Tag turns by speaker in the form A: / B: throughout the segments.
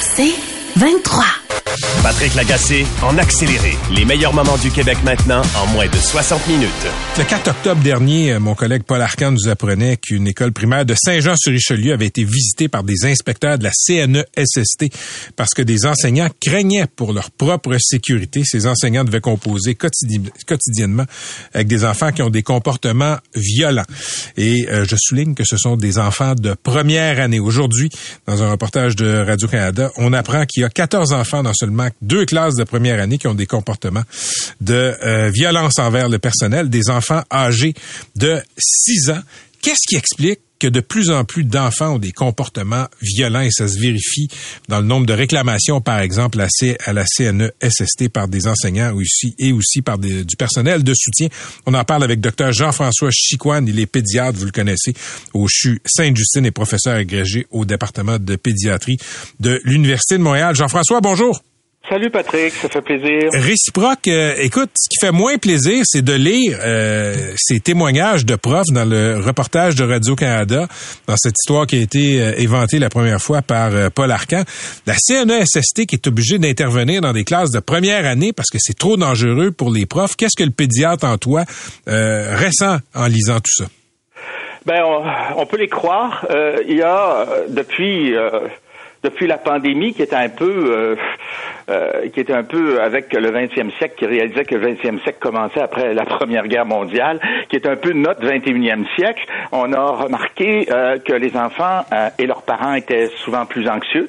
A: C'est 23.
B: Patrick Lagacé en accéléré. Les meilleurs moments du Québec maintenant en moins de 60 minutes.
C: Le 4 octobre dernier, euh, mon collègue Paul Arcan nous apprenait qu'une école primaire de Saint-Jean-sur-Richelieu avait été visitée par des inspecteurs de la CNESST parce que des enseignants craignaient pour leur propre sécurité. Ces enseignants devaient composer quotidiennement avec des enfants qui ont des comportements violents. Et euh, je souligne que ce sont des enfants de première année. Aujourd'hui, dans un reportage de Radio-Canada, on apprend qu'il y a 14 enfants dans seulement deux classes de première année qui ont des comportements de euh, violence envers le personnel, des enfants âgés de 6 ans. Qu'est-ce qui explique que de plus en plus d'enfants ont des comportements violents et ça se vérifie dans le nombre de réclamations, par exemple, à, la CNESST par des enseignants aussi, et aussi par du personnel de soutien. On en parle avec Dr Jean-François Chicoine, il est pédiatre, vous le connaissez, au CHU Sainte-Justine et professeur agrégé au département de pédiatrie de l'Université de Montréal. Jean-François, bonjour.
D: Salut Patrick, ça fait plaisir.
C: Réciproque, euh, écoute, ce qui fait moins plaisir, c'est de lire euh, ces témoignages de profs dans le reportage de Radio-Canada, dans cette histoire qui a été euh, éventée la première fois par Paul Arcan. La CNESST qui est obligée d'intervenir dans des classes de première année parce que c'est trop dangereux pour les profs. Qu'est-ce que le pédiatre en toi ressent en lisant tout ça?
D: Ben, on, peut les croire. il y a depuis depuis la pandémie qui était un peu euh, qui était un peu avec le 20e siècle, qui réalisait que le 20e siècle commençait après la Première Guerre mondiale, qui est un peu notre 21e siècle. On a remarqué euh, que les enfants euh, et leurs parents étaient souvent plus anxieux,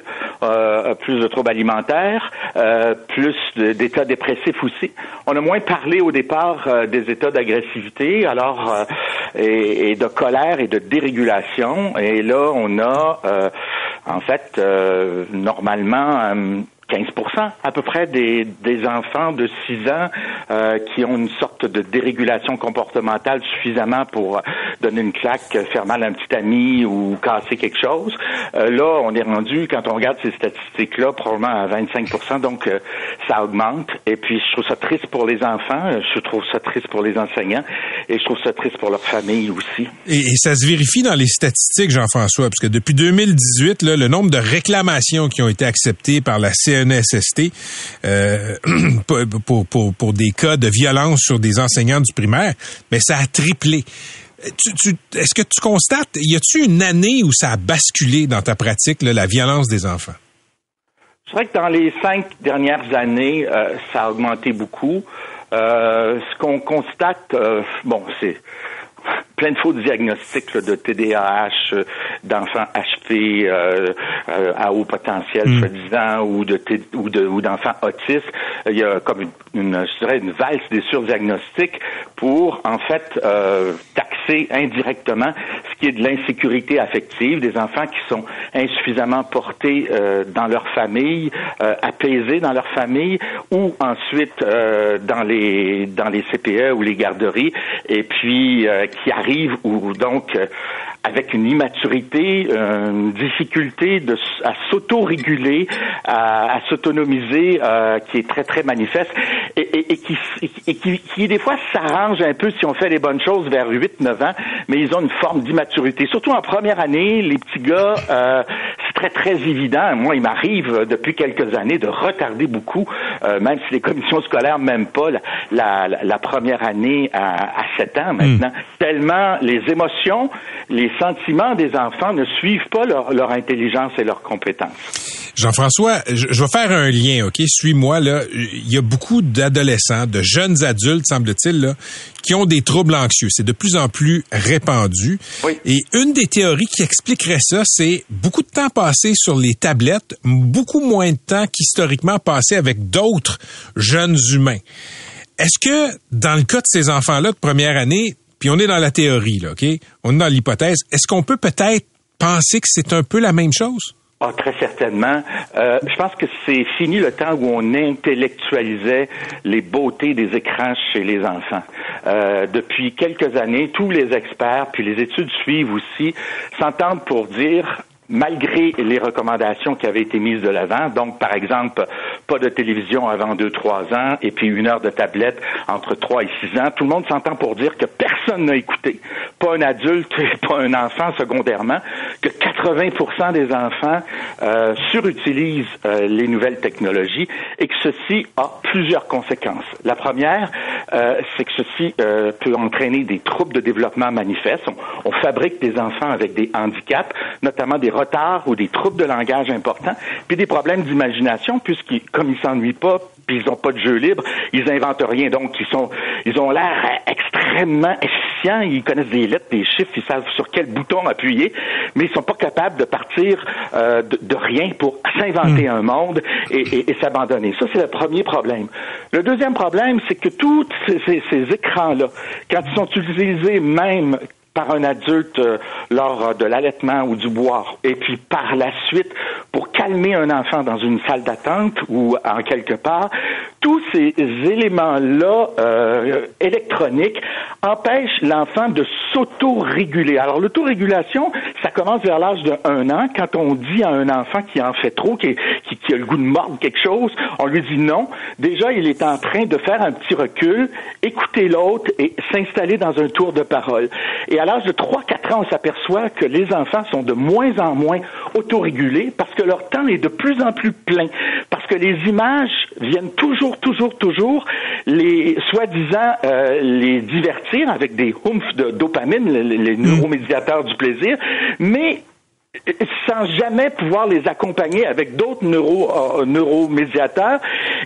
D: plus de troubles alimentaires, plus d'états dépressifs aussi. On a moins parlé au départ des états d'agressivité, alors et, et, de colère et de dérégulation. Et là, on a en fait normalement 15% à peu près des, des enfants de 6 ans euh, qui ont une sorte de dérégulation comportementale suffisamment pour donner une claque, faire mal à un petit ami ou casser quelque chose. Euh, là, on est rendu, quand on regarde ces statistiques-là, probablement à 25% donc euh, ça augmente. Et puis, je trouve ça triste pour les enfants, je trouve ça triste pour les enseignants et je trouve ça triste pour leur famille aussi.
C: Et, ça se vérifie dans les statistiques, Jean-François, parce que depuis 2018, là, le nombre de réclamations qui ont été acceptées par la CNE NSST euh, pour, pour, pour, des cas de violence sur des enseignants du primaire, mais ça a triplé. Est-ce que tu constates, y a-t-il une année où ça a basculé dans ta pratique, la violence des enfants?
D: C'est vrai que dans les cinq dernières années, euh, ça a augmenté beaucoup. Euh, ce qu'on constate, bon, c'est plein de faux diagnostics de TDAH, euh, d'enfants HP euh, euh, à haut potentiel, mm. soi-disant, ou de ou de ou d'enfants autistes. Il y a comme une, une, je dirais une valse des surdiagnostics pour en fait euh, taxer indirectement ce qui est de l'insécurité affective des enfants qui sont insuffisamment portés dans leur famille, apaisés dans leur famille, ou ensuite dans les dans les CPE ou les garderies, et puis qui arrivent ou donc euh, avec une immaturité, une difficulté à s'auto-réguler, à, s'autonomiser, euh, qui est très très manifeste et, qui, et qui, qui, des fois s'arrange un peu si on fait les bonnes choses vers 8-9 ans, mais ils ont une forme d'immaturité. Surtout en première année, les petits gars, euh, très très évident. Moi, il m'arrive depuis quelques années de retarder beaucoup, même si les commissions scolaires m'aiment pas la, la, la, première année à, à 7 ans maintenant, hmm. tellement les émotions, les sentiments des enfants ne suivent pas leur, intelligence et leurs compétences.
C: Jean-François, je, vais faire un lien, OK? Suis-moi, là. Il y a beaucoup d'adolescents, de jeunes adultes, semble-t-il, là, qui ont des troubles anxieux. C'est de plus en plus répandu. Et une des théories qui expliquerait ça, c'est beaucoup de temps passé sur les tablettes, beaucoup moins de temps qu'historiquement passé avec d'autres jeunes humains. Est-ce que, dans le cas de ces enfants-là de première année, puis on est dans la théorie, OK? On est dans l'hypothèse. Est-ce qu'on peut peut-être penser que c'est un peu la même chose?
D: Ah, très certainement. Euh, je pense que c'est fini le temps où on intellectualisait les beautés des écrans chez les enfants. Euh, depuis quelques années, tous les experts, puis les études suivent aussi, s'entendent pour dire malgré les recommandations qui avaient été mises de l'avant. Donc, par exemple, pas de télévision avant 2-3 ans et puis une heure de tablette entre 3 et 6 ans. Tout le monde s'entend pour dire que personne n'a écouté, pas un adulte et pas un enfant secondairement, que 80% des enfants euh, surutilisent euh, les nouvelles technologies et que ceci a plusieurs conséquences. La première, euh, c'est que ceci euh, peut entraîner des troubles de développement manifestes. On, on fabrique des enfants avec des handicaps, notamment des retards ou des troubles de langage importants, puis des problèmes d'imagination, puisqu'ils, comme ils s'ennuient pas, puis ils n'ont pas de jeu libre, ils inventent rien. Donc, ils sont, ils ont l'air extrêmement efficients, ils connaissent des lettres, des chiffres, ils savent sur quel bouton appuyer, mais ils sont pas capables de partir euh, de, rien pour s'inventer un monde et, s'abandonner. Ça, c'est le premier problème. Le deuxième problème, c'est que tous ces, ces écrans-là, quand ils sont utilisés même par un adulte euh, lors de l'allaitement ou du boire, et puis par la suite pour calmer un enfant dans une salle d'attente ou en quelque part, tous ces éléments-là euh, électroniques empêchent l'enfant de s'auto-réguler. Alors l'autorégulation, ça commence vers l'âge de un an. Quand on dit à un enfant qui en fait trop, qui, qui, a le goût de mordre quelque chose, on lui dit non. Déjà, il est en train de faire un petit recul, écouter l'autre et s'installer dans un tour de parole. L'âge de 3-4 ans, on s'aperçoit que les enfants sont de moins en moins autorégulés parce que leur temps est de plus en plus plein, parce que les images viennent toujours, toujours, toujours les soi-disant euh, les divertir avec des humphs de dopamine, les, mm. neuromédiateurs du plaisir, mais sans jamais pouvoir les accompagner avec d'autres neuro, euh, neuromédiateurs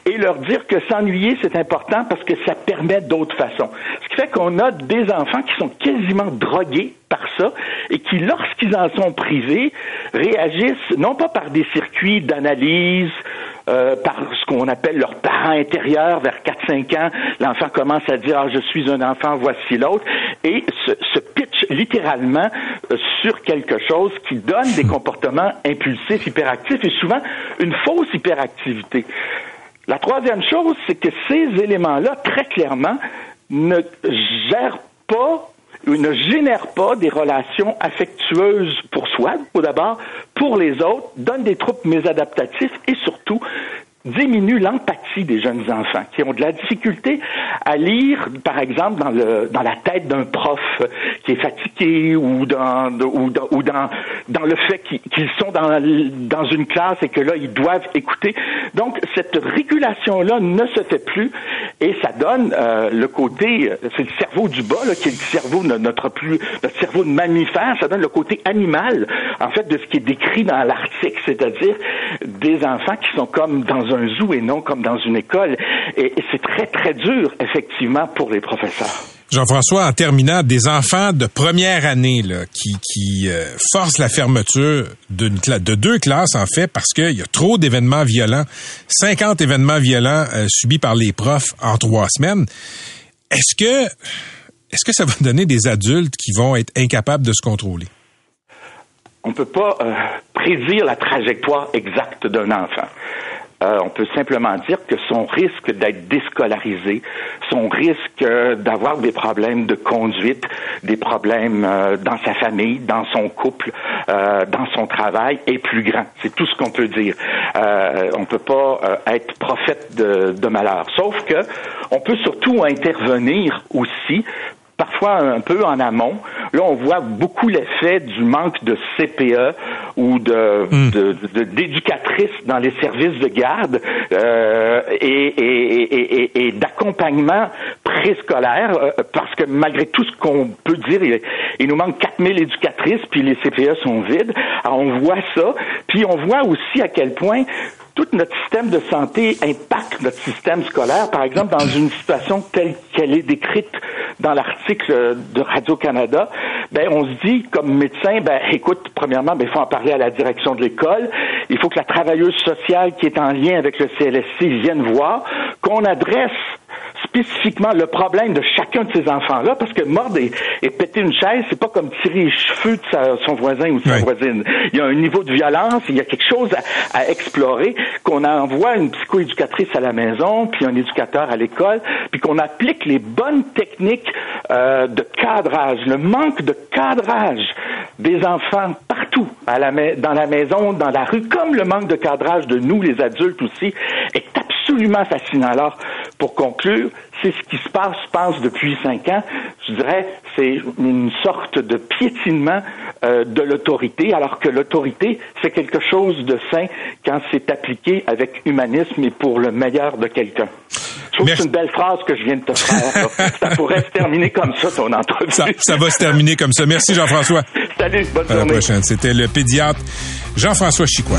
D: et leur dire que s'ennuyer, c'est important parce que ça permet d'autres façons. Ce qui fait qu'on a des enfants qui sont quasiment drogués par ça et qui, lorsqu'ils en sont privés, réagissent non pas par des circuits d'analyse, euh, par ce qu'on appelle leur parent intérieur vers 4-5 ans. L'enfant commence à dire ah, je suis un enfant, voici l'autre, et se, se pitch littéralement euh, sur quelque chose qui donne des comportements impulsifs, hyperactifs et souvent une fausse hyperactivité. La troisième chose, c'est que ces éléments-là, très clairement, ne gèrent pas ne génèrent pas des relations affectueuses pour soi, tout d'abord, pour les autres, donnent des troubles mésadaptatifs et surtout diminue l'empathie des jeunes enfants qui ont de la difficulté à lire, par exemple, dans, le, dans la tête d'un prof qui est fatigué ou dans, ou dans, ou dans, dans le fait qu'ils sont dans, dans une classe et que là, ils doivent écouter. Donc, cette régulation-là ne se fait plus et ça donne euh, le côté, c'est le cerveau du bas, là, qui est le cerveau de notre plus, notre cerveau de mammifère, ça donne le côté animal, en fait, de ce qui est décrit dans l'article, c'est-à-dire des enfants qui sont comme dans un zoo et non comme dans une école. Et, c'est très, très dur, effectivement, pour les professeurs.
C: Jean-François, en terminant, des enfants de première année là, qui, qui euh, forcent la fermeture d'une de deux classes, en fait, parce qu'il y a trop d'événements violents, 50 événements violents euh, subis par les profs en trois semaines. Est-ce que, est-ce que ça va donner des adultes qui vont être incapables de se contrôler?
D: On ne peut pas euh, prédire la trajectoire exacte d'un enfant. Euh, on peut simplement dire que son risque d'être déscolarisé, son risque d'avoir des problèmes de conduite, des problèmes euh, dans sa famille, dans son couple, euh, dans son travail est plus grand. C'est tout ce qu'on peut dire. on ne peut pas être prophète de, de malheur. Sauf que on peut surtout intervenir aussi parfois un peu en amont. Là, on voit beaucoup l'effet du manque de CPE ou de, hmm. d'éducatrices dans les services de garde euh, et, d'accompagnement préscolaire, euh, parce que malgré tout ce qu'on peut dire, il, nous manque 4000 éducatrices, puis les CPE sont vides. Alors, on voit ça, puis on voit aussi à quel point tout notre système de santé impacte notre système scolaire. Par exemple, dans une situation telle qu'elle est décrite dans l'article de Radio-Canada, ben, on se dit, comme médecin, ben, écoute, premièrement, ben, il faut en parler à la direction de l'école. Il faut que la travailleuse sociale qui est en lien avec le CLSC vienne voir, qu'on adresse spécifiquement le problème de chacun de ces enfants-là, parce que mordre et, péter une chaise, c'est pas comme tirer les cheveux de son voisin ou de sa voisine. Il y a un niveau de violence, il y a quelque chose à, explorer, qu'on envoie une psychoéducatrice à la maison, puis un éducateur à l'école, puis qu'on applique les bonnes techniques euh, de cadrage, le manque de cadrage des enfants partout, à la, dans la maison, dans la rue, comme le manque de cadrage de nous, les adultes aussi, est absolument fascinant. Alors, pour conclure, c'est ce qui se passe, je pense, depuis cinq ans. Je dirais, c'est une sorte de piétinement euh, de l'autorité, alors que l'autorité, c'est quelque chose de sain quand c'est appliqué avec humanisme et pour le meilleur de quelqu'un. Je trouve que c'est une belle phrase que je viens de te faire. ça pourrait se terminer comme ça, ton entrevue.
C: Ça, ça va se terminer comme ça. Merci, Jean-François.
D: Salut, bonne
C: à
D: journée.
C: la prochaine. C'était le pédiatre Jean-François Chicois.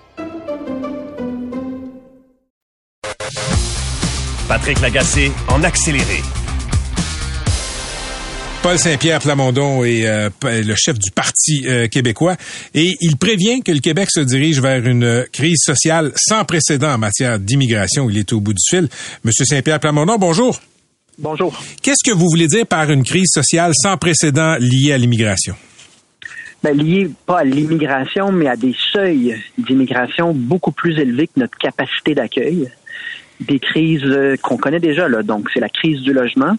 B: Patrick Lagacé en accéléré.
C: Paul Saint-Pierre Plamondon est euh, le chef du Parti euh, québécois et il prévient que le Québec se dirige vers une crise sociale sans précédent en matière d'immigration. Il est au bout du fil. Monsieur Saint-Pierre Plamondon, bonjour.
E: Bonjour.
C: Qu'est-ce que vous voulez dire par une crise sociale sans précédent liée à l'immigration?
E: Ben, liée pas à l'immigration, mais à des seuils d'immigration beaucoup plus élevés que notre capacité d'accueil. Des crises euh, qu'on connaît déjà, là. Donc, c'est la crise du logement,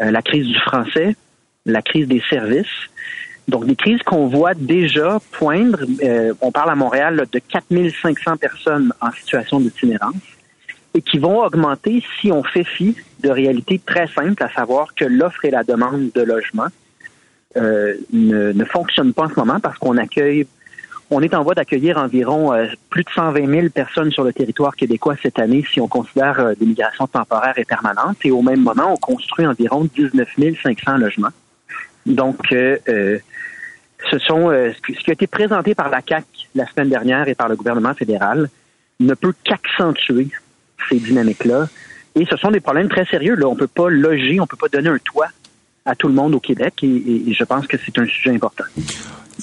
E: euh, la crise du français, la crise des services. Donc, des crises qu'on voit déjà poindre. Euh, on parle à Montréal de 4500 personnes en situation d'itinérance et qui vont augmenter si on fait fi de réalités très simples, à savoir que l'offre et la demande de logement euh, ne, ne fonctionnent pas en ce moment parce qu'on accueille on est en voie d'accueillir environ euh, plus de 120 000 personnes sur le territoire québécois cette année si on considère euh, des migrations temporaires et permanentes. Et au même moment, on construit environ 19 500 logements. Donc, euh, ce sont ce qui a été présenté par la CAC la semaine dernière et par le gouvernement fédéral ne peut qu'accentuer ces dynamiques-là. Et ce sont des problèmes très sérieux. Là, on peut pas loger, on peut pas donner un toit à tout le monde au Québec. et je pense que c'est un sujet important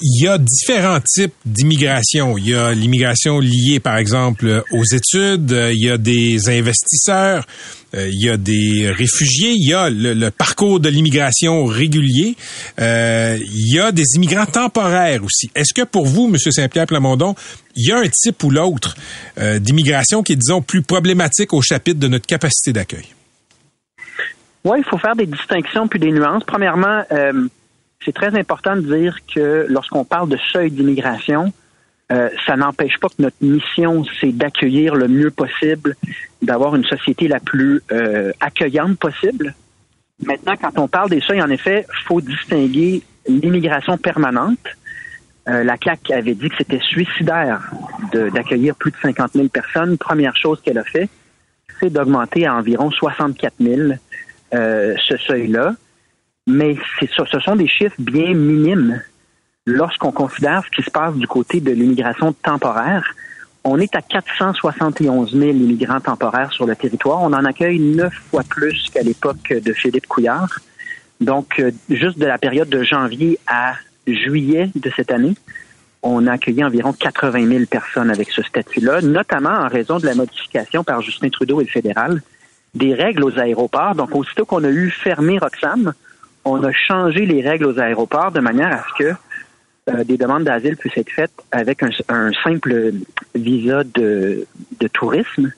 C: il y a différents types d'immigration. Il y a l'immigration liée, par exemple, aux études. Il y a des investisseurs. Euh, il y a des réfugiés. Il y a le, parcours de l'immigration régulier. Euh, il y a des immigrants temporaires aussi. Est-ce que pour vous, M. Saint-Pierre Plamondon, il y a un type ou l'autre euh, d'immigration qui est, disons, plus problématique au chapitre de notre capacité d'accueil?
E: Oui, il faut faire des distinctions puis des nuances. Premièrement, c'est très important de dire que lorsqu'on parle de seuil d'immigration, euh, ça n'empêche pas que notre mission, c'est d'accueillir le mieux possible, d'avoir une société la plus euh, accueillante possible. Maintenant, quand on parle des seuils, en effet, faut distinguer l'immigration permanente. Euh, la CAC avait dit que c'était suicidaire d'accueillir plus de 50 000 personnes. Première chose qu'elle a fait, c'est d'augmenter à environ 64 000 ce seuil-là mais ce sont des chiffres bien minimes lorsqu'on considère ce qui se passe du côté de l'immigration temporaire. On est à 471 000 immigrants temporaires sur le territoire. On en accueille neuf fois plus qu'à l'époque de Philippe Couillard. Donc, euh, juste de la période de janvier à juillet de cette année, on a accueilli environ 80 000 personnes avec ce statut-là, notamment en raison de la modification par Justin Trudeau et le fédéral des règles aux aéroports. Donc, aussitôt qu'on a eu fermé Roxham, on a changé les règles aux aéroports de manière à ce que euh, des demandes d'asile puissent être faites avec un, simple visa de, tourisme.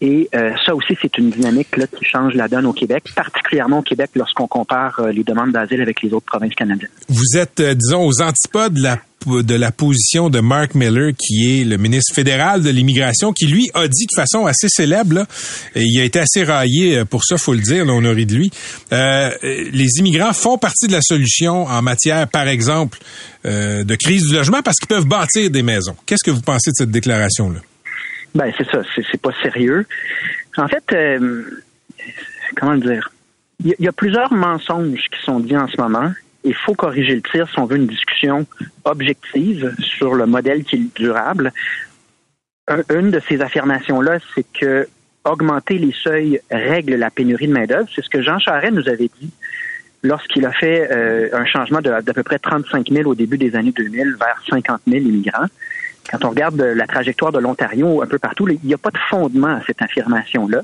E: Et euh, ça aussi, c'est une dynamique là, qui change la donne au Québec, particulièrement au Québec lorsqu'on compare euh, les demandes d'asile avec les autres provinces canadiennes.
C: Vous êtes, disons, aux antipodes de la de la position de Mark Miller, qui est le ministre fédéral de l'immigration, qui lui a dit de façon assez célèbre, et il a été assez raillé euh, pour ça, faut le dire, là, on a de lui. Euh, les immigrants font partie de la solution en matière, par exemple, euh, de crise du logement, parce qu'ils peuvent bâtir des maisons. Qu'est-ce que vous pensez de cette déclaration-là?
E: Ben c'est ça, c'est pas sérieux. En fait, comment dire? il y, a plusieurs mensonges qui sont dits en ce moment. Il faut corriger le tir si on veut une discussion objective sur le modèle qui est durable. une de ces affirmations-là, c'est que augmenter les seuils règle la pénurie de main-d'œuvre. C'est ce que Jean Charest nous avait dit lorsqu'il a fait euh, un changement d'à peu près 35 000 au début des années 2000 vers 50 000 immigrants. Quand on regarde la trajectoire de l'Ontario un peu partout, il n'y a pas de fondement à cette affirmation-là.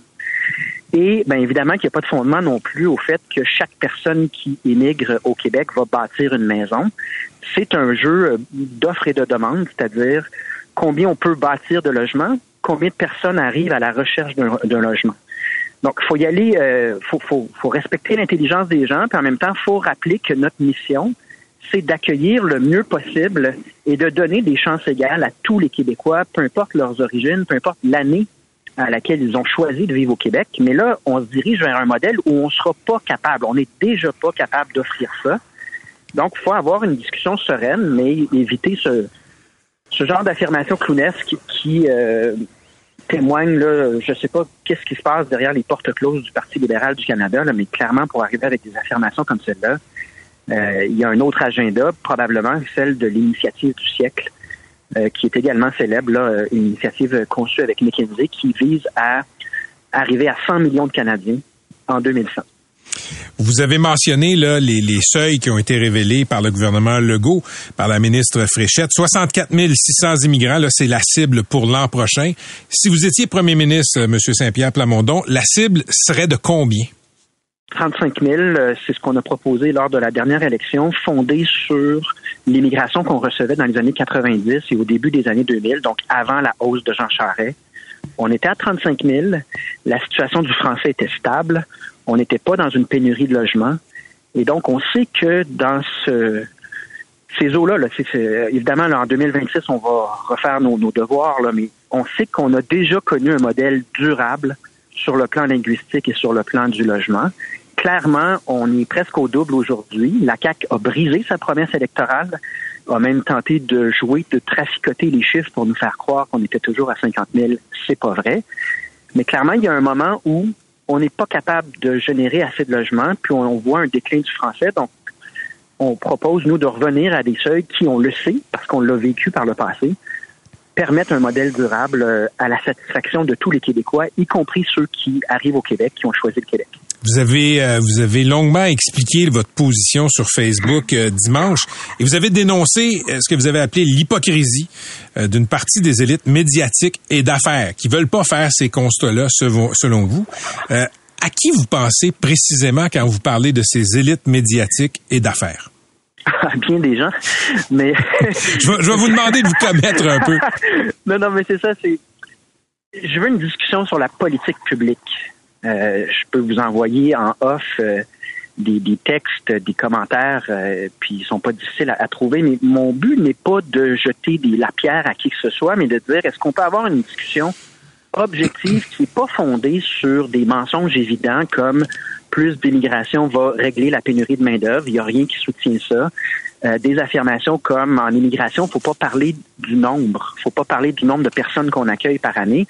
E: Et bien évidemment qu'il n'y a pas de fondement non plus au fait que chaque personne qui émigre au Québec va bâtir une maison. C'est un jeu d'offres et de demandes, c'est-à-dire combien on peut bâtir de logements, combien de personnes arrivent à la recherche d'un logement. Donc, il faut y aller, euh, faut, respecter l'intelligence des gens, puis en même temps, il faut rappeler que notre mission, c'est d'accueillir le mieux possible et de donner des chances égales à tous les Québécois, peu importe leurs origines, peu importe l'année à laquelle ils ont choisi de vivre au Québec. Mais là, on se dirige vers un modèle où on ne sera pas capable, on n'est déjà pas capable d'offrir ça. Donc, il faut avoir une discussion sereine, mais éviter ce, ce genre d'affirmation clownesque qui, euh, témoigne, là, je ne sais pas qu'est-ce qui se passe derrière les portes closes du Parti libéral du Canada, là, mais clairement, pour arriver avec des affirmations comme celle-là, euh, il y a un autre agenda, probablement celle de l'initiative du siècle, euh, qui est également célèbre, là, euh, une initiative conçue avec McKinsey qui vise à arriver à 100 millions de Canadiens en 2100.
C: Vous avez mentionné là, les, les, seuils qui ont été révélés par le gouvernement Legault, par la ministre Fréchette. 64 600 immigrants, c'est la cible pour l'an prochain. Si vous étiez premier ministre, M. Saint-Pierre Plamondon, la cible serait de combien?
E: 35 000, euh, c'est ce qu'on a proposé lors de la dernière élection, fondée sur l'immigration qu'on recevait dans les années 90 et au début des années 2000, donc avant la hausse de Jean Charest. On était à 35 000. La situation du français était stable. On n'était pas dans une pénurie de logements. Et donc, on sait que dans ce, ces eaux-là, là, évidemment, en 2026, on va refaire nos, nos devoirs, là, mais on sait qu'on a déjà connu un modèle durable sur le plan linguistique et sur le plan du logement. Clairement, on est presque au double aujourd'hui. La CAQ a brisé sa promesse électorale, a même tenté de jouer, de traficoter les chiffres pour nous faire croire qu'on était toujours à 50 000. C'est pas vrai. Mais clairement, il y a un moment où on n'est pas capable de générer assez de logements, puis on, voit un déclin du français. Donc, on propose, nous, de revenir à des seuils qui, on le sait, parce qu'on l'a vécu par le passé, permettent un modèle durable euh, à la satisfaction de tous les Québécois, y compris ceux qui arrivent au Québec, qui ont choisi le Québec.
C: Vous avez euh, vous avez longuement expliqué votre position sur Facebook euh, dimanche et vous avez dénoncé ce que vous avez appelé l'hypocrisie d'une partie des élites médiatiques et d'affaires qui veulent pas faire ces constats-là selon vous. à qui vous pensez précisément quand vous parlez de ces élites médiatiques et d'affaires?
E: Bien des gens, mais...
C: je, vais, vous demander de vous commettre un peu.
E: non, non, mais c'est ça, c'est... Je veux une discussion sur la politique publique. Euh, je peux vous envoyer en off euh, des, des, textes, des commentaires, euh, puis ils sont pas difficiles à, trouver, mais mon but n'est pas de jeter des, la pierre à qui que ce soit, mais de dire est-ce qu'on peut avoir une discussion objective qui n'est pas fondée sur des mensonges évidents comme plus d'immigration va régler la pénurie de main-d'œuvre. Il n'y a rien qui soutient ça. Euh, des affirmations comme en immigration, faut pas parler du nombre. Faut pas parler du nombre de personnes qu'on accueille par année.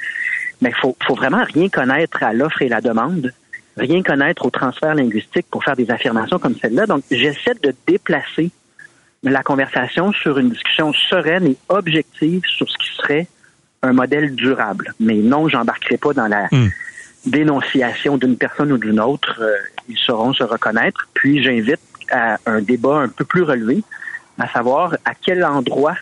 E: Mais faut, faut vraiment rien connaître à l'offre et la demande, rien connaître au transfert linguistique pour faire des affirmations comme celle-là. Donc, j'essaie de déplacer la conversation sur une discussion sereine et objective sur ce qui serait un modèle durable. Mais non, j'embarquerai pas dans la, hmm dénonciation d'une personne ou d'une autre, euh, ils sauront se reconnaître. Puis j'invite à un débat un peu plus relevé, à savoir à quel endroit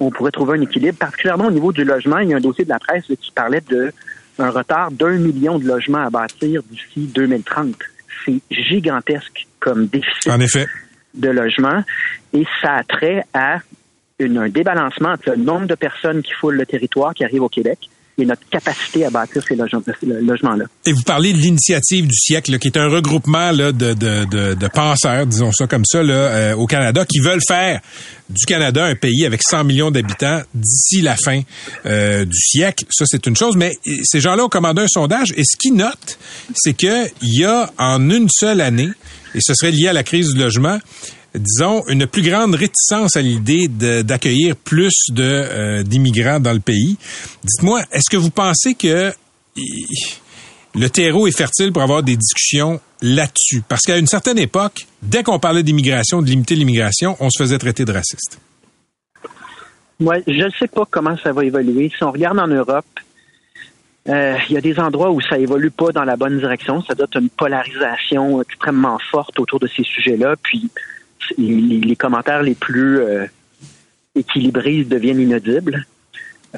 E: on pourrait trouver un équilibre, particulièrement au niveau du logement. Il y a un dossier de la presse qui parlait de un retard d'un million de logements à bâtir d'ici 2030. C'est gigantesque comme déficit
C: en effet.
E: de logements et ça a trait à un débalancement entre le nombre de personnes qui foulent le territoire, qui arrivent au Québec, et notre capacité à bâtir ces logements-là.
C: Et vous parlez de l'initiative du siècle, qui est un regroupement là, de, de, de, penseurs, disons ça comme ça, là, euh, au Canada, qui veulent faire du Canada un pays avec 100 millions d'habitants d'ici la fin euh, du siècle. Ça, c'est une chose. Mais ces gens-là ont commandé un sondage et ce qu'ils notent, c'est qu'il y a en une seule année, et ce serait lié à la crise du logement, disons, une plus grande réticence à l'idée d'accueillir plus euh, d'immigrants dans le pays. Dites-moi, est-ce que vous pensez que le terreau est fertile pour avoir des discussions là-dessus? Parce qu'à une certaine époque, dès qu'on parlait d'immigration, de limiter l'immigration, on se faisait traiter de raciste.
E: Oui, je ne sais pas comment ça va évoluer. Si on regarde en Europe, euh, il y a des endroits où ça évolue pas dans la bonne direction. Ça doit être une polarisation extrêmement forte autour de ces sujets-là. Puis les, commentaires les plus euh, équilibrés deviennent inaudibles.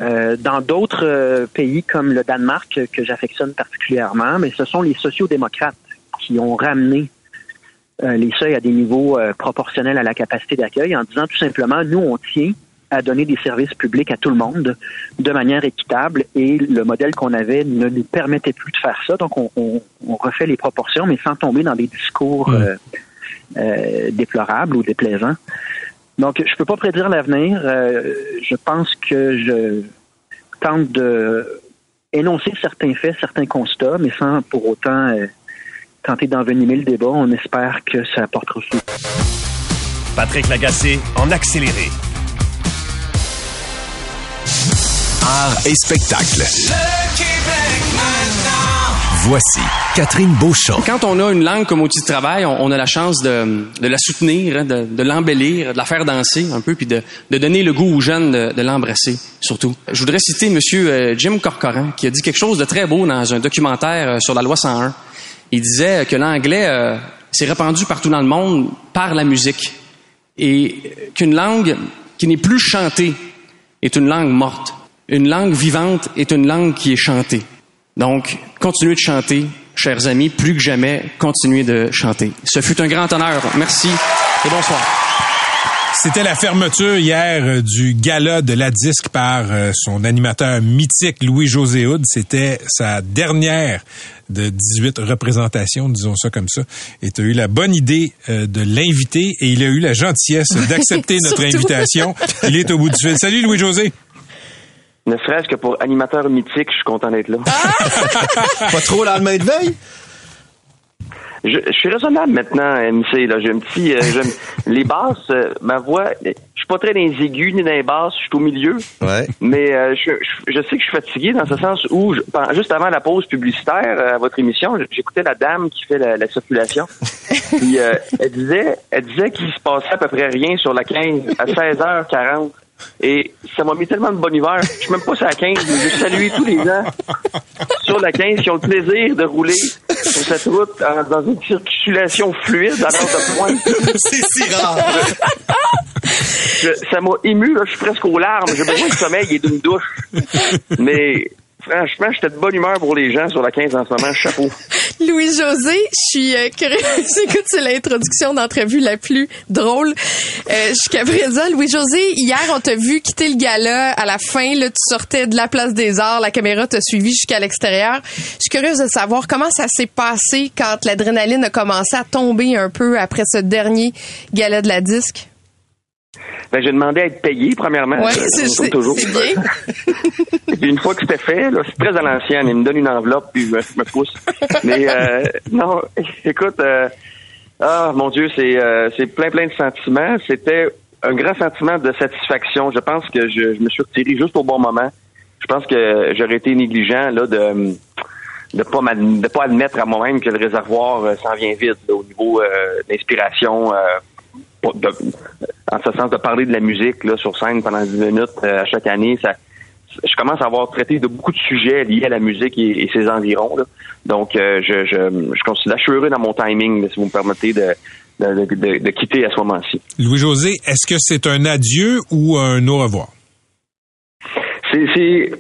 E: Euh, dans d'autres pays comme le Danemark, que j'affectionne particulièrement, mais ce sont les sociaux-démocrates qui ont ramené les seuils à des niveaux proportionnels à la capacité d'accueil en disant tout simplement, nous, on tient à donner des services publics à tout le monde de manière équitable et le modèle qu'on avait ne nous permettait plus de faire ça. Donc, on, refait les proportions, mais sans tomber dans des discours. Euh, euh, déplorables ou déplaisants. Donc, je peux pas prédire l'avenir. Euh, je pense que je tente de énoncer certains faits, certains constats, mais sans pour autant tenter d'envenimer le débat. On espère que ça apportera fruit.
B: Patrick Lagacé en accéléré.
F: Art et spectacle. Voici Catherine Beauchamp.
G: Quand on a une langue comme outil de travail, on, a la chance de, la soutenir, hein, de, l'embellir, de la faire danser un peu, puis de, donner le goût aux jeunes de, l'embrasser, surtout. Je voudrais citer Monsieur Jim Corcoran, qui a dit quelque chose de très beau dans un documentaire euh, sur la loi 101. Il disait que l'anglais euh, s'est répandu partout dans le monde par la musique et qu'une langue qui n'est plus chantée est une langue morte. Une langue vivante est une langue qui est chantée. Donc, continuez de chanter, chers amis, plus que jamais, continuez de chanter. Ce fut un grand honneur. Merci et bonsoir.
C: C'était la fermeture hier euh, du gala de la disque par euh, son animateur mythique Louis-José Houd. C'était sa dernière de 18 représentations, disons ça comme ça. Et tu as eu la bonne idée euh, de l'inviter et il a eu la gentillesse d'accepter notre invitation. Il est au bout du fil. Salut Louis-José.
H: Ne serait-ce que pour animateur mythique, je suis content d'être là.
I: Pas trop la main de veille?
H: Je, suis raisonnable maintenant, MC. Là, j'ai un petit, euh, les basses, euh, ma voix, je suis pas très dans les aigus ni dans les basses, je suis au milieu.
I: Ouais.
H: Mais euh, je, je, sais que je suis fatigué dans ce sens où, juste avant la pause publicitaire à votre émission, j'écoutais la dame qui fait la, circulation. Puis elle disait, elle disait qu'il se passait à peu près rien sur la 15 à 16h40. Et ça m'a mis tellement de bonne humeur. Je suis même pas sur la 15, mais je salue tous les gens sur la 15 qui ont le plaisir de rouler sur cette route dans une circulation fluide à l'heure de pointe.
I: C'est si rare.
H: ça m'a ému, là, je suis presque aux larmes. J'ai besoin de sommeil et d'une douche. Mais Franchement, j'étais de bonne humeur pour les gens sur la 15 en ce moment. Chapeau.
J: Louis-José, je suis euh, curieuse. Écoute, c'est l'introduction d'entrevue la plus drôle euh, jusqu'à présent. Louis-José, hier, on t'a vu quitter le gala. À la fin, là, tu sortais de la place des arts. La caméra t'a suivi jusqu'à l'extérieur. Je suis curieuse de savoir comment ça s'est passé quand l'adrénaline a commencé à tomber un peu après ce dernier gala de la disque.
H: Ben, j'ai demandé à être payé, premièrement.
J: Oui, c'est toujours. bien.
H: puis une fois que c'était fait, là, c'est très à l'ancienne. Il me donne une enveloppe, puis je me, pousse. Mais euh, non, écoute, euh, ah mon Dieu, c'est euh, plein plein de sentiments. C'était un grand sentiment de satisfaction. Je pense que je, me suis retiré juste au bon moment. Je pense que j'aurais été négligent là de de pas de pas admettre à moi-même que le réservoir s'en vient vite au niveau d'inspiration en ce sens de parler de la musique là, sur scène pendant 10 minutes euh, à chaque année, ça, je commence à avoir traité de beaucoup de sujets liés à la musique et, ses environs. Donc, euh, je, je, je considère, je suis heureux dans mon timing, si vous me permettez de, de, de, quitter à ce moment-ci.
C: Louis-José, est-ce que c'est un adieu ou un au revoir?
H: C'est,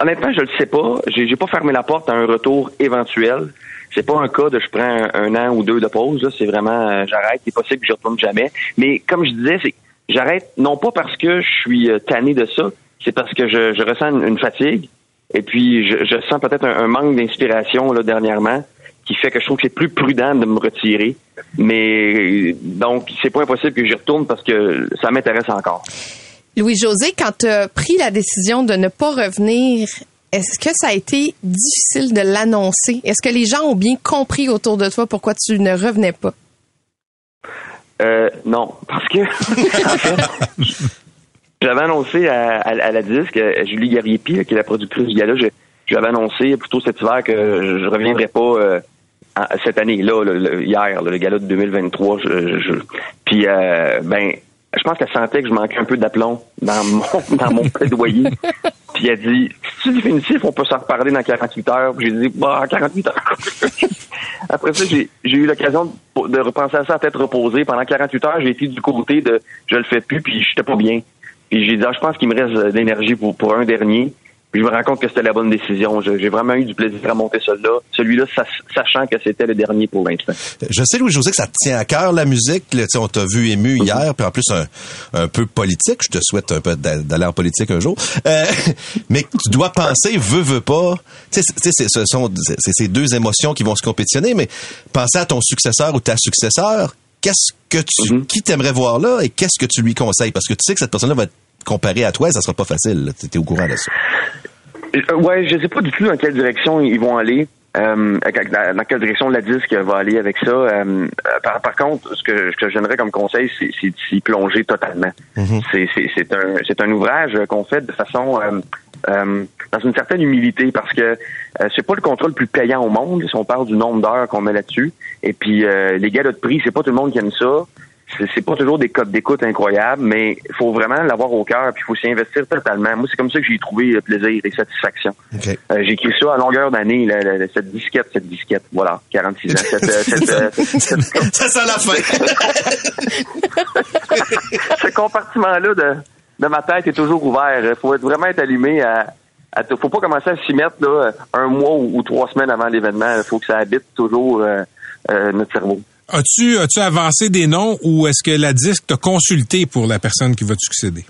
H: honnêtement, je ne le sais pas. J'ai, j'ai pas fermé la porte à un retour éventuel c'est pas un cas de je prends un, an ou deux de pause. C'est vraiment euh, j'arrête. C'est possible que je retourne jamais. Mais comme je disais, j'arrête non pas parce que je suis euh, tanné de ça, c'est parce que je, ressens une, fatigue. Et puis je, sens peut-être un, manque d'inspiration là dernièrement qui fait que je trouve que c'est plus prudent de me retirer. Mais donc c'est pas impossible que j'y retourne parce que ça m'intéresse encore.
J: Louis-José, quand tu as pris la décision de ne pas revenir est-ce que ça a été difficile de l'annoncer? Est-ce que les gens ont bien compris autour de toi pourquoi tu ne revenais pas?
H: Euh, non, parce que j'avais annoncé à, la disque, Julie Gariepi, qui est la productrice du gala, j'avais annoncé plutôt cet hiver que je, je reviendrais pas euh, cette année là, le, le- hier, le gala de 2023. Je, je, puis euh, ben, je pense qu'elle sentait que je manquais un peu d'aplomb dans mon dans mon plaidoyer. Puis elle dit, c'est définitif, on peut s'en reparler dans 48 heures. J'ai dit, bah, 48 heures. Après ça, j'ai j'ai eu l'occasion de, de repenser à ça à tête reposée. Pendant 48 heures, j'ai été du côté de je le fais plus, puis j'étais pas bien. Puis j'ai dit, ah, je pense qu'il me reste de l'énergie pour, pour un dernier. Puis je me rends compte que c'était la bonne décision. J'ai vraiment eu du plaisir à monter celui-là. Celui-là, sach- sachant que c'était le dernier pour l'instant.
I: Je sais, Louis-José, que ça te tient à cœur, la musique. Là, on t'a vu ému hier, puis en plus, un, un peu politique. Je te souhaite un peu d'a- d'aller en politique un jour. Euh, mais tu dois penser, veux, veux pas. Tu sais, ce sont c'est ces deux émotions qui vont se compétitionner, mais penser à ton successeur ou ta successeur, qu'est-ce que tu, qui t'aimerais voir là et qu'est-ce que tu lui conseilles? Parce que tu sais que cette personne-là va être comparée à toi ça sera pas facile. Tu es au courant de ça.
H: Euh, ouais, je sais pas du tout dans quelle direction ils vont aller. Euh, dans quelle direction la disque va aller avec ça. Euh, par, par contre, ce que, ce que je donnerais comme conseil, c'est s'y plonger totalement. C'est c'est- c'est un, ouvrage qu'on fait de façon euh, dans une certaine humilité parce que c'est pas le contrat le plus payant au monde si on parle du nombre d'heures qu'on met là-dessus. Et puis les galas de prix, c'est pas tout le monde qui aime ça. C'est pas toujours des codes d'écoute incroyables, mais il faut vraiment l'avoir au cœur puis il faut s'y investir totalement. Moi, c'est comme ça que j'ai trouvé euh, plaisir et satisfaction. Euh, j'ai écrit ça à longueur d'année, la- la- la- cette disquette, cette disquette, voilà, 46 ans. Cette, euh, cette, euh, cette-
I: Ça sent la fin.
H: ce compartiment-là de, de ma tête est toujours ouvert. Il faut être vraiment être allumé à, faut pas commencer à s'y mettre là, un mois ou, ou trois semaines avant l'événement. Il faut que ça habite toujours euh, euh, notre cerveau.
C: As-tu as-tu avancé des noms ou est-ce que la disque t'a consulté pour la personne qui va te succéder?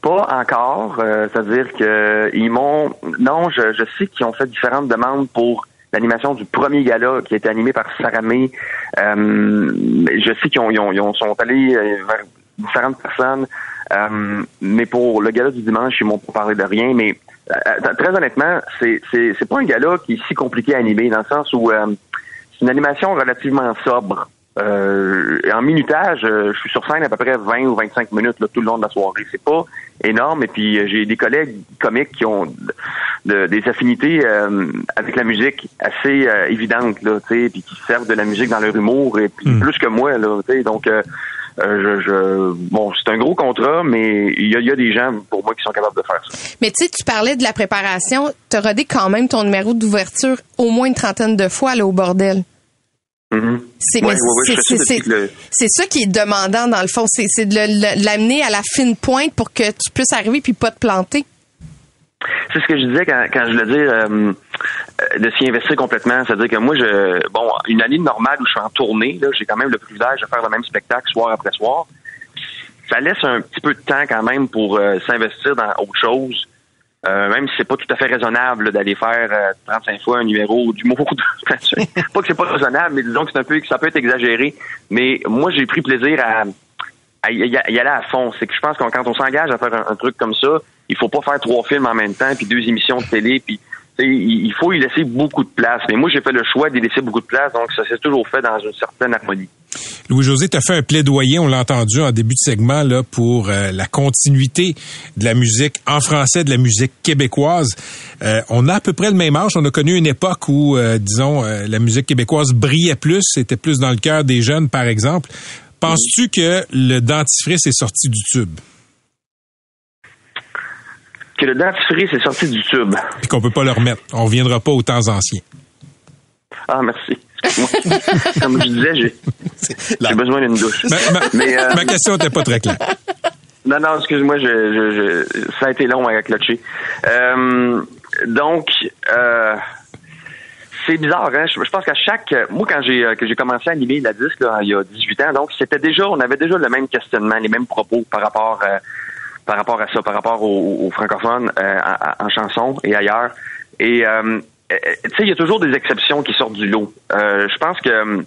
H: Pas encore. euh, C'est-à-dire que ils m'ont. Non, je, je sais qu'ils ont fait différentes demandes pour l'animation du premier gala qui a été animé par Sarah May. Euh, je sais qu'ils ont, ils ont- ils ont- sont allés euh, vers différentes personnes. Euh, mais pour le gala du dimanche, ils m'ont pas parlé de rien. Mais euh, très honnêtement, c'est c'est pas un gala qui est si compliqué à animer dans le sens où euh, une animation relativement sobre. Euh, en minutage, euh, je suis sur scène à peu près 20 ou 25 minutes là, tout le long de la soirée. C'est pas énorme. Et puis euh, j'ai des collègues comiques qui ont de- de- des affinités euh, avec la musique assez euh, évidentes, là, tu sais, puis qui servent de la musique dans leur humour et puis plus que moi, là, tu sais. Donc euh, euh, je, je- bon, c'est un gros contrat, mais il y a, il y a des gens pour moi qui sont capables de faire ça.
J: Mais tu sais, tu parlais de la préparation. Tu as rodé quand même ton numéro d'ouverture au moins une trentaine de fois là, au bordel. C'est
H: Ouais,
J: mais
H: ouais, ouais, je
J: c'est-
H: ça le-
J: qui est demandant dans le fond, c'est de le- le- l'amener à la fine pointe pour que tu puisses arriver puis pas te planter.
H: C'est ce que je disais quand, quand je voulais dire euh, euh, de s'y investir complètement. C'est-à-dire que moi, je bon, une année normale où je suis en tournée, j'ai quand même le privilège de faire le même spectacle soir après soir. Ça laisse un petit peu de temps quand même pour euh, s'investir dans autre chose. Euh, même si c'est pas tout à fait raisonnable d'aller faire euh, 35 fois un numéro d'humour. pas que c'est pas raisonnable, mais disons que c'est un peu que ça peut être exagéré. Mais moi, j'ai pris plaisir à, à y, aller à fond. C'est que je pense que quand on s'engage à faire un, un truc comme ça, il faut pas faire trois films en même temps, puis deux émissions de télé, puis il faut y laisser beaucoup de place. Mais moi, j'ai fait le choix d'y laisser beaucoup de place, donc ça s'est toujours fait dans une certaine harmonie.
C: Louis-José, tu as fait un plaidoyer, on l'a entendu en début de segment, là, pour euh, la continuité de la musique en français, de la musique québécoise. Euh, on a à peu près le même âge. On a connu une époque où, euh, disons, euh, la musique québécoise brillait plus, c'était plus dans le cœur des jeunes, par exemple. Penses-tu que le dentifrice est sorti du tube?
H: Que le dentifrice est sorti du tube.
C: Puis qu'on peut pas le remettre. On reviendra pas aux temps anciens.
H: Ah, merci. Excuse-moi. Comme je disais, j'ai, j'ai besoin d'une douche.
C: Ma, ma-
H: Mais, euh,
C: ma question n'était pas très claire.
H: Non, non, excuse-moi, je, je, je- ça a été long à clocher. Euh, donc, euh, c'est bizarre, hein? Je, je pense qu'à chaque... Moi, quand j'ai que j'ai commencé à animer la disque, là, il y a 18 ans, donc c'était déjà... On avait déjà le même questionnement, les mêmes propos par rapport... euh, par rapport à ça, par rapport aux, francophones euh, en, chanson et ailleurs. Et euh, euh, tu sais, il y a toujours des exceptions qui sortent du lot. Euh, je pense que euh,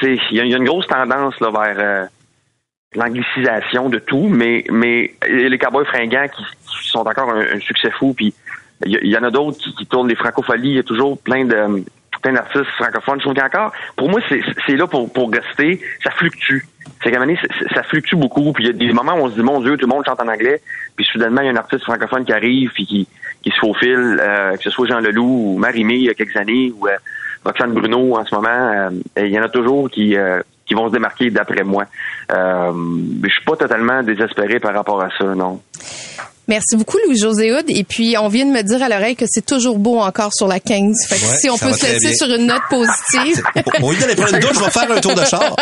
H: c'est il y, a- une grosse tendance là vers euh, l'anglicisation de tout, mais mais les cowboys fringants qui, sont encore un, succès fou, puis il y, en a d'autres qui, tournent les francopholies. Il y a toujours plein de plein d'artistes francophones. Je trouve qu'encore, pour moi, c'est c'est là pour pour rester. Ça fluctue. C'est qu'à un moment donné, ça fluctue beaucoup. Puis il y a des moments où on se dit, mon Dieu, tout le monde chante en anglais. Puis soudainement, il y a un artiste francophone qui arrive puis qui, qui se faufile, euh, que ce soit Jean Leloup ou Marie-Mé il y a quelques années ou euh, Roxane Bruno en ce moment. euh, il y en a toujours qui, euh, qui vont se démarquer d'après moi. Euh, mais je suis pas totalement désespéré par rapport à ça, non.
J: Merci beaucoup, Louis-José Hood. Et puis, on vient de me dire à l'oreille que c'est toujours beau encore sur la 15. Fait que
I: Ouais,
J: si on peut se laisser
I: bien.
J: sur une note positive.
I: Au lieu d'aller prendre une douche, je vais faire un tour de char.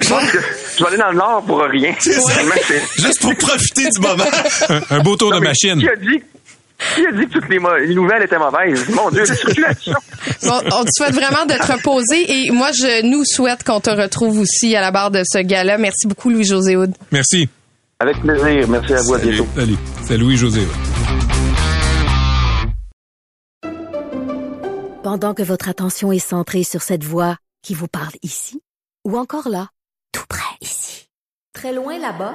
H: Je pense que je vais aller dans le Nord pour rien.
I: Juste pour profiter du moment.
C: Un, un beau tour
H: Non,
C: de machine.
H: Qui a dit, qui a dit que toutes les, nouvelles étaient mauvaises? Mon Dieu, la circulation.
J: Bon, on te souhaite vraiment de te reposer. Et moi, je nous souhaite qu'on te retrouve aussi à la barre de ce gala. Merci beaucoup, Louis-José Hood.
C: Merci.
H: Avec plaisir. Merci à vous. À bientôt.
C: Salut. C'est Louis-José.
K: Pendant que votre attention est centrée sur cette voix qui vous parle ici, ou encore là, tout près ici, très loin là-bas,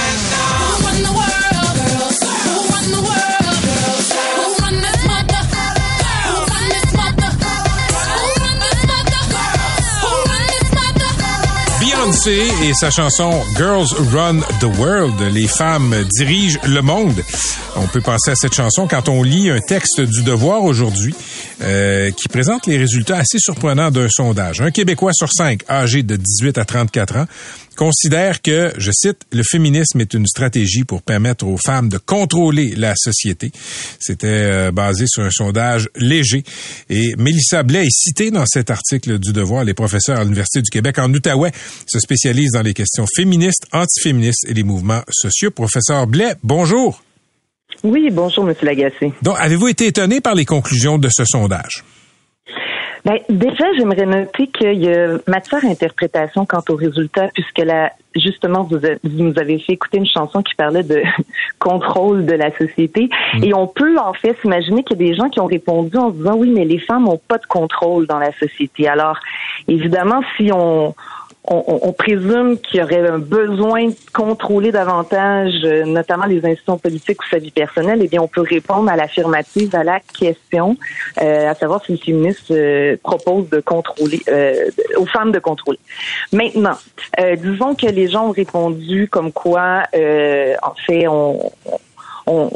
C: Et sa chanson Girls Run the World, les femmes dirigent le monde. On peut penser à cette chanson quand on lit un texte du Devoir aujourd'hui euh, qui présente les résultats assez surprenants d'un sondage. Un Québécois sur cinq âgé de 18 à 34 ans considère que, je cite, le féminisme est une stratégie pour permettre aux femmes de contrôler la société. C'était euh, basé sur un sondage léger. Et Mélissa Blais est citée dans cet article du Devoir. Les professeurs à l'Université du Québec en Outaouais se spécialisent dans les questions féministes, antiféministes et les mouvements sociaux. Professeur Blais, bonjour.
L: Oui, bonjour, Monsieur Lagacé.
C: Donc, avez-vous été étonné par les conclusions de ce sondage?
L: Ben, déjà, j'aimerais noter qu'il y a matière à interprétation quant aux résultats, puisque là, justement, vous, a- vous nous avez fait écouter une chanson qui parlait de contrôle de la société. Et on peut, en fait, s'imaginer qu'il y a des gens qui ont répondu en se disant, oui, mais les femmes n'ont pas de contrôle dans la société. Alors, évidemment, si on, on, on- on présume qu'il y aurait un besoin de contrôler davantage, euh, notamment les institutions politiques ou sa vie personnelle, eh bien, on peut répondre à l'affirmative à la question, euh, à savoir si le féministe euh, propose de contrôler, euh, aux femmes de contrôler. Maintenant, euh, disons que les gens ont répondu comme quoi, euh, en fait, on, on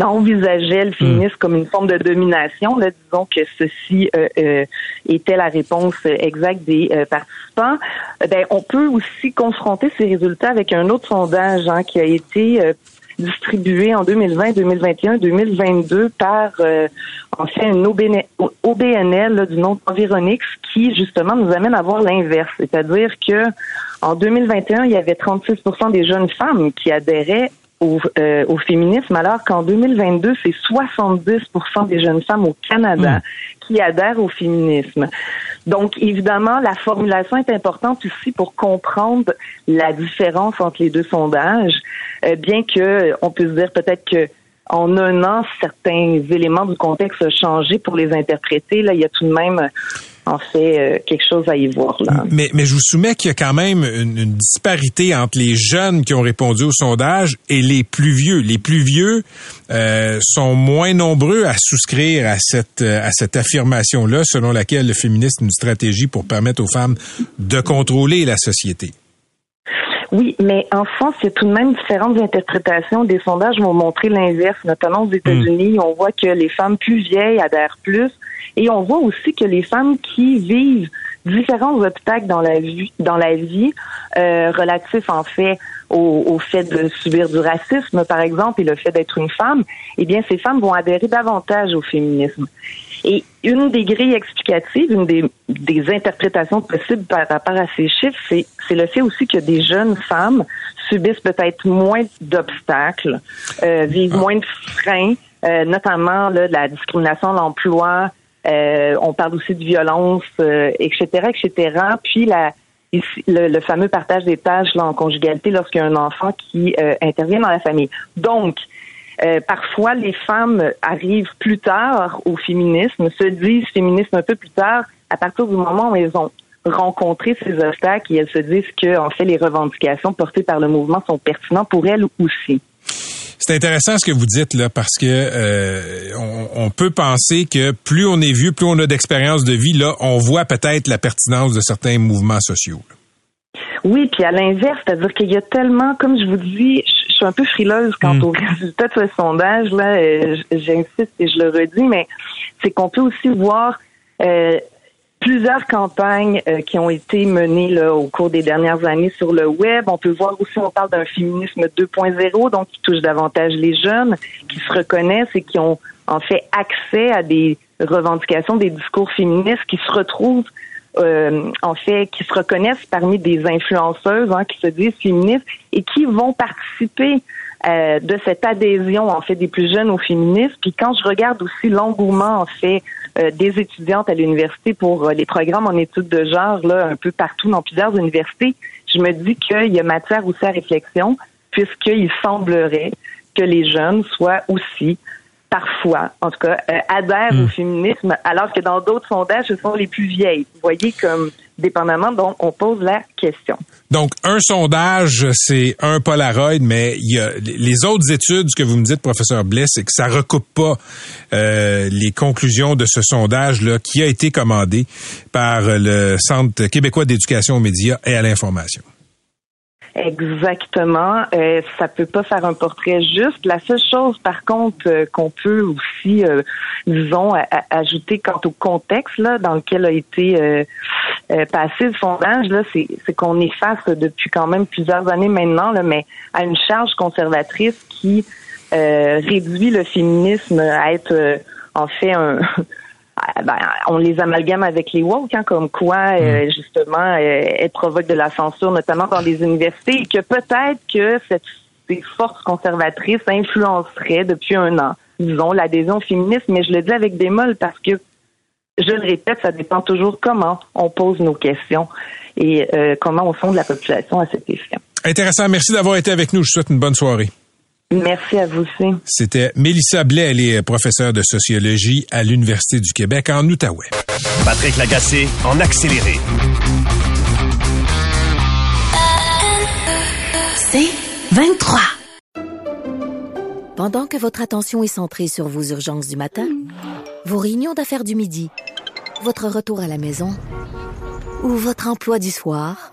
L: envisageait le féminisme comme une forme de domination. Là, disons que ceci euh, euh, était la réponse exacte des euh, participants. Euh, Ben, on peut aussi confronter ces résultats avec un autre sondage hein, qui a été euh, distribué en 2020, 2021, 2022 par euh, une OBN OBNL là, du nom d'Environix qui justement nous amène à voir l'inverse, c'est-à-dire que en 2021 il y avait 36% des jeunes femmes qui adhéraient au, euh, au féminisme, alors qu'en 2022, c'est 70% des jeunes femmes au Canada qui adhèrent au féminisme. Donc, évidemment, la formulation est importante aussi pour comprendre la différence entre les deux sondages, euh, bien que on puisse dire peut-être que en un an, certains éléments du contexte ont changé pour les interpréter. Là, il y a tout de même, euh, en fait, euh, quelque chose à y voir. Là.
C: Mais, je vous soumets qu'il y a quand même une, disparité entre les jeunes qui ont répondu au sondage et les plus vieux. Les plus vieux euh, sont moins nombreux à souscrire à cette à cette affirmation-là, selon laquelle le féminisme est une stratégie pour permettre aux femmes de contrôler la société.
L: Oui, mais en France, il y a tout de même différentes interprétations. Des sondages vont montrer l'inverse, notamment aux États-Unis. On voit que les femmes plus vieilles adhèrent plus. Et on voit aussi que les femmes qui vivent différents obstacles dans la vie, dans la vie euh, relatifs en fait au, au fait de subir du racisme, par exemple, et le fait d'être une femme, eh bien, ces femmes vont adhérer davantage au féminisme. Et une des grilles explicatives, une des, des interprétations possibles par rapport à ces chiffres, c'est, c'est le fait aussi que des jeunes femmes subissent peut-être moins d'obstacles, euh, vivent moins de freins, euh, notamment là, la discrimination l'emploi. euh, on parle aussi de violence, euh, etc., etc. Puis la, le, le fameux partage des tâches là, en conjugalité lorsqu'il y a un enfant qui euh, intervient dans la famille. Donc, euh, parfois, les femmes arrivent plus tard au féminisme, se disent féminisme un peu plus tard, à partir du moment où elles ont rencontré ces obstacles et elles se disent que, fait, les revendications portées par le mouvement sont pertinentes pour elles aussi.
C: C'est intéressant ce que vous dites là parce que euh, on, peut penser que plus on est vieux, plus on a d'expérience de vie, là, on voit peut-être la pertinence de certains mouvements sociaux.
L: Oui, puis à l'inverse, c'est-à-dire qu'il y a tellement, comme je vous dis, je suis un peu frileuse quant
C: Mm.
L: aux résultats de ce sondage. Là, Euh, j'insiste et je le redis, mais c'est qu'on peut aussi voir euh, plusieurs campagnes euh, qui ont été menées là, au cours des dernières années sur le web. On peut voir aussi, on parle d'un féminisme 2.0, donc qui touche davantage les jeunes, qui se reconnaissent et qui ont en fait accès à des revendications, des discours féministes, qui se retrouvent euh, en fait, qui se reconnaissent parmi des influenceuses hein, qui se disent féministes et qui vont participer euh, de cette adhésion en fait des plus jeunes au féminisme. Puis quand je regarde aussi l'engouement en fait euh, des étudiantes à l'université pour les programmes en études de genre là un peu partout dans plusieurs universités, je me dis qu'il y a matière aussi à réflexion puisqu'il semblerait que les jeunes soient aussi parfois, en tout cas, euh, adhèrent
C: Hmm.
L: au féminisme, alors que dans d'autres sondages, ce sont les plus vieilles. Vous voyez, comme dépendamment dont on pose la question.
C: Donc, un sondage, c'est un Polaroid, mais il y a les autres études, ce que vous me dites, professeur Blais, c'est que ça recoupe pas euh, les conclusions de ce sondage-là qui a été commandé par le Centre québécois d'éducation aux médias et à l'information.
L: Exactement. Euh, ça peut pas faire un portrait juste. La seule chose, par contre, euh, qu'on peut aussi, euh, disons, ajouter quant au contexte là dans lequel a été euh, euh, passé le sondage, là, c'est, qu'on est face depuis quand même plusieurs années maintenant, là, mais à une charge conservatrice qui euh, réduit le féminisme à être en fait un ben, on les amalgame avec les woke, hein, comme quoi euh, justement euh, elles provoquent de la censure, notamment dans les universités, et que peut-être que cette, ces forces conservatrices influenceraient depuis un an, disons, l'adhésion féministe, mais je le dis avec des molles parce que je le répète, ça dépend toujours comment on pose nos questions et euh, comment on sonde la population à cet effet.
C: Intéressant. Merci d'avoir été avec nous. Je vous souhaite une bonne soirée.
L: Merci à vous aussi.
C: C'était Mélissa Blais, elle est professeure de sociologie à l'Université du Québec en Outaouais.
B: Patrick Lagacé en accéléré.
K: C'est 23. Pendant que votre attention est centrée sur vos urgences du matin, vos réunions d'affaires du midi, votre retour à la maison ou votre emploi du soir,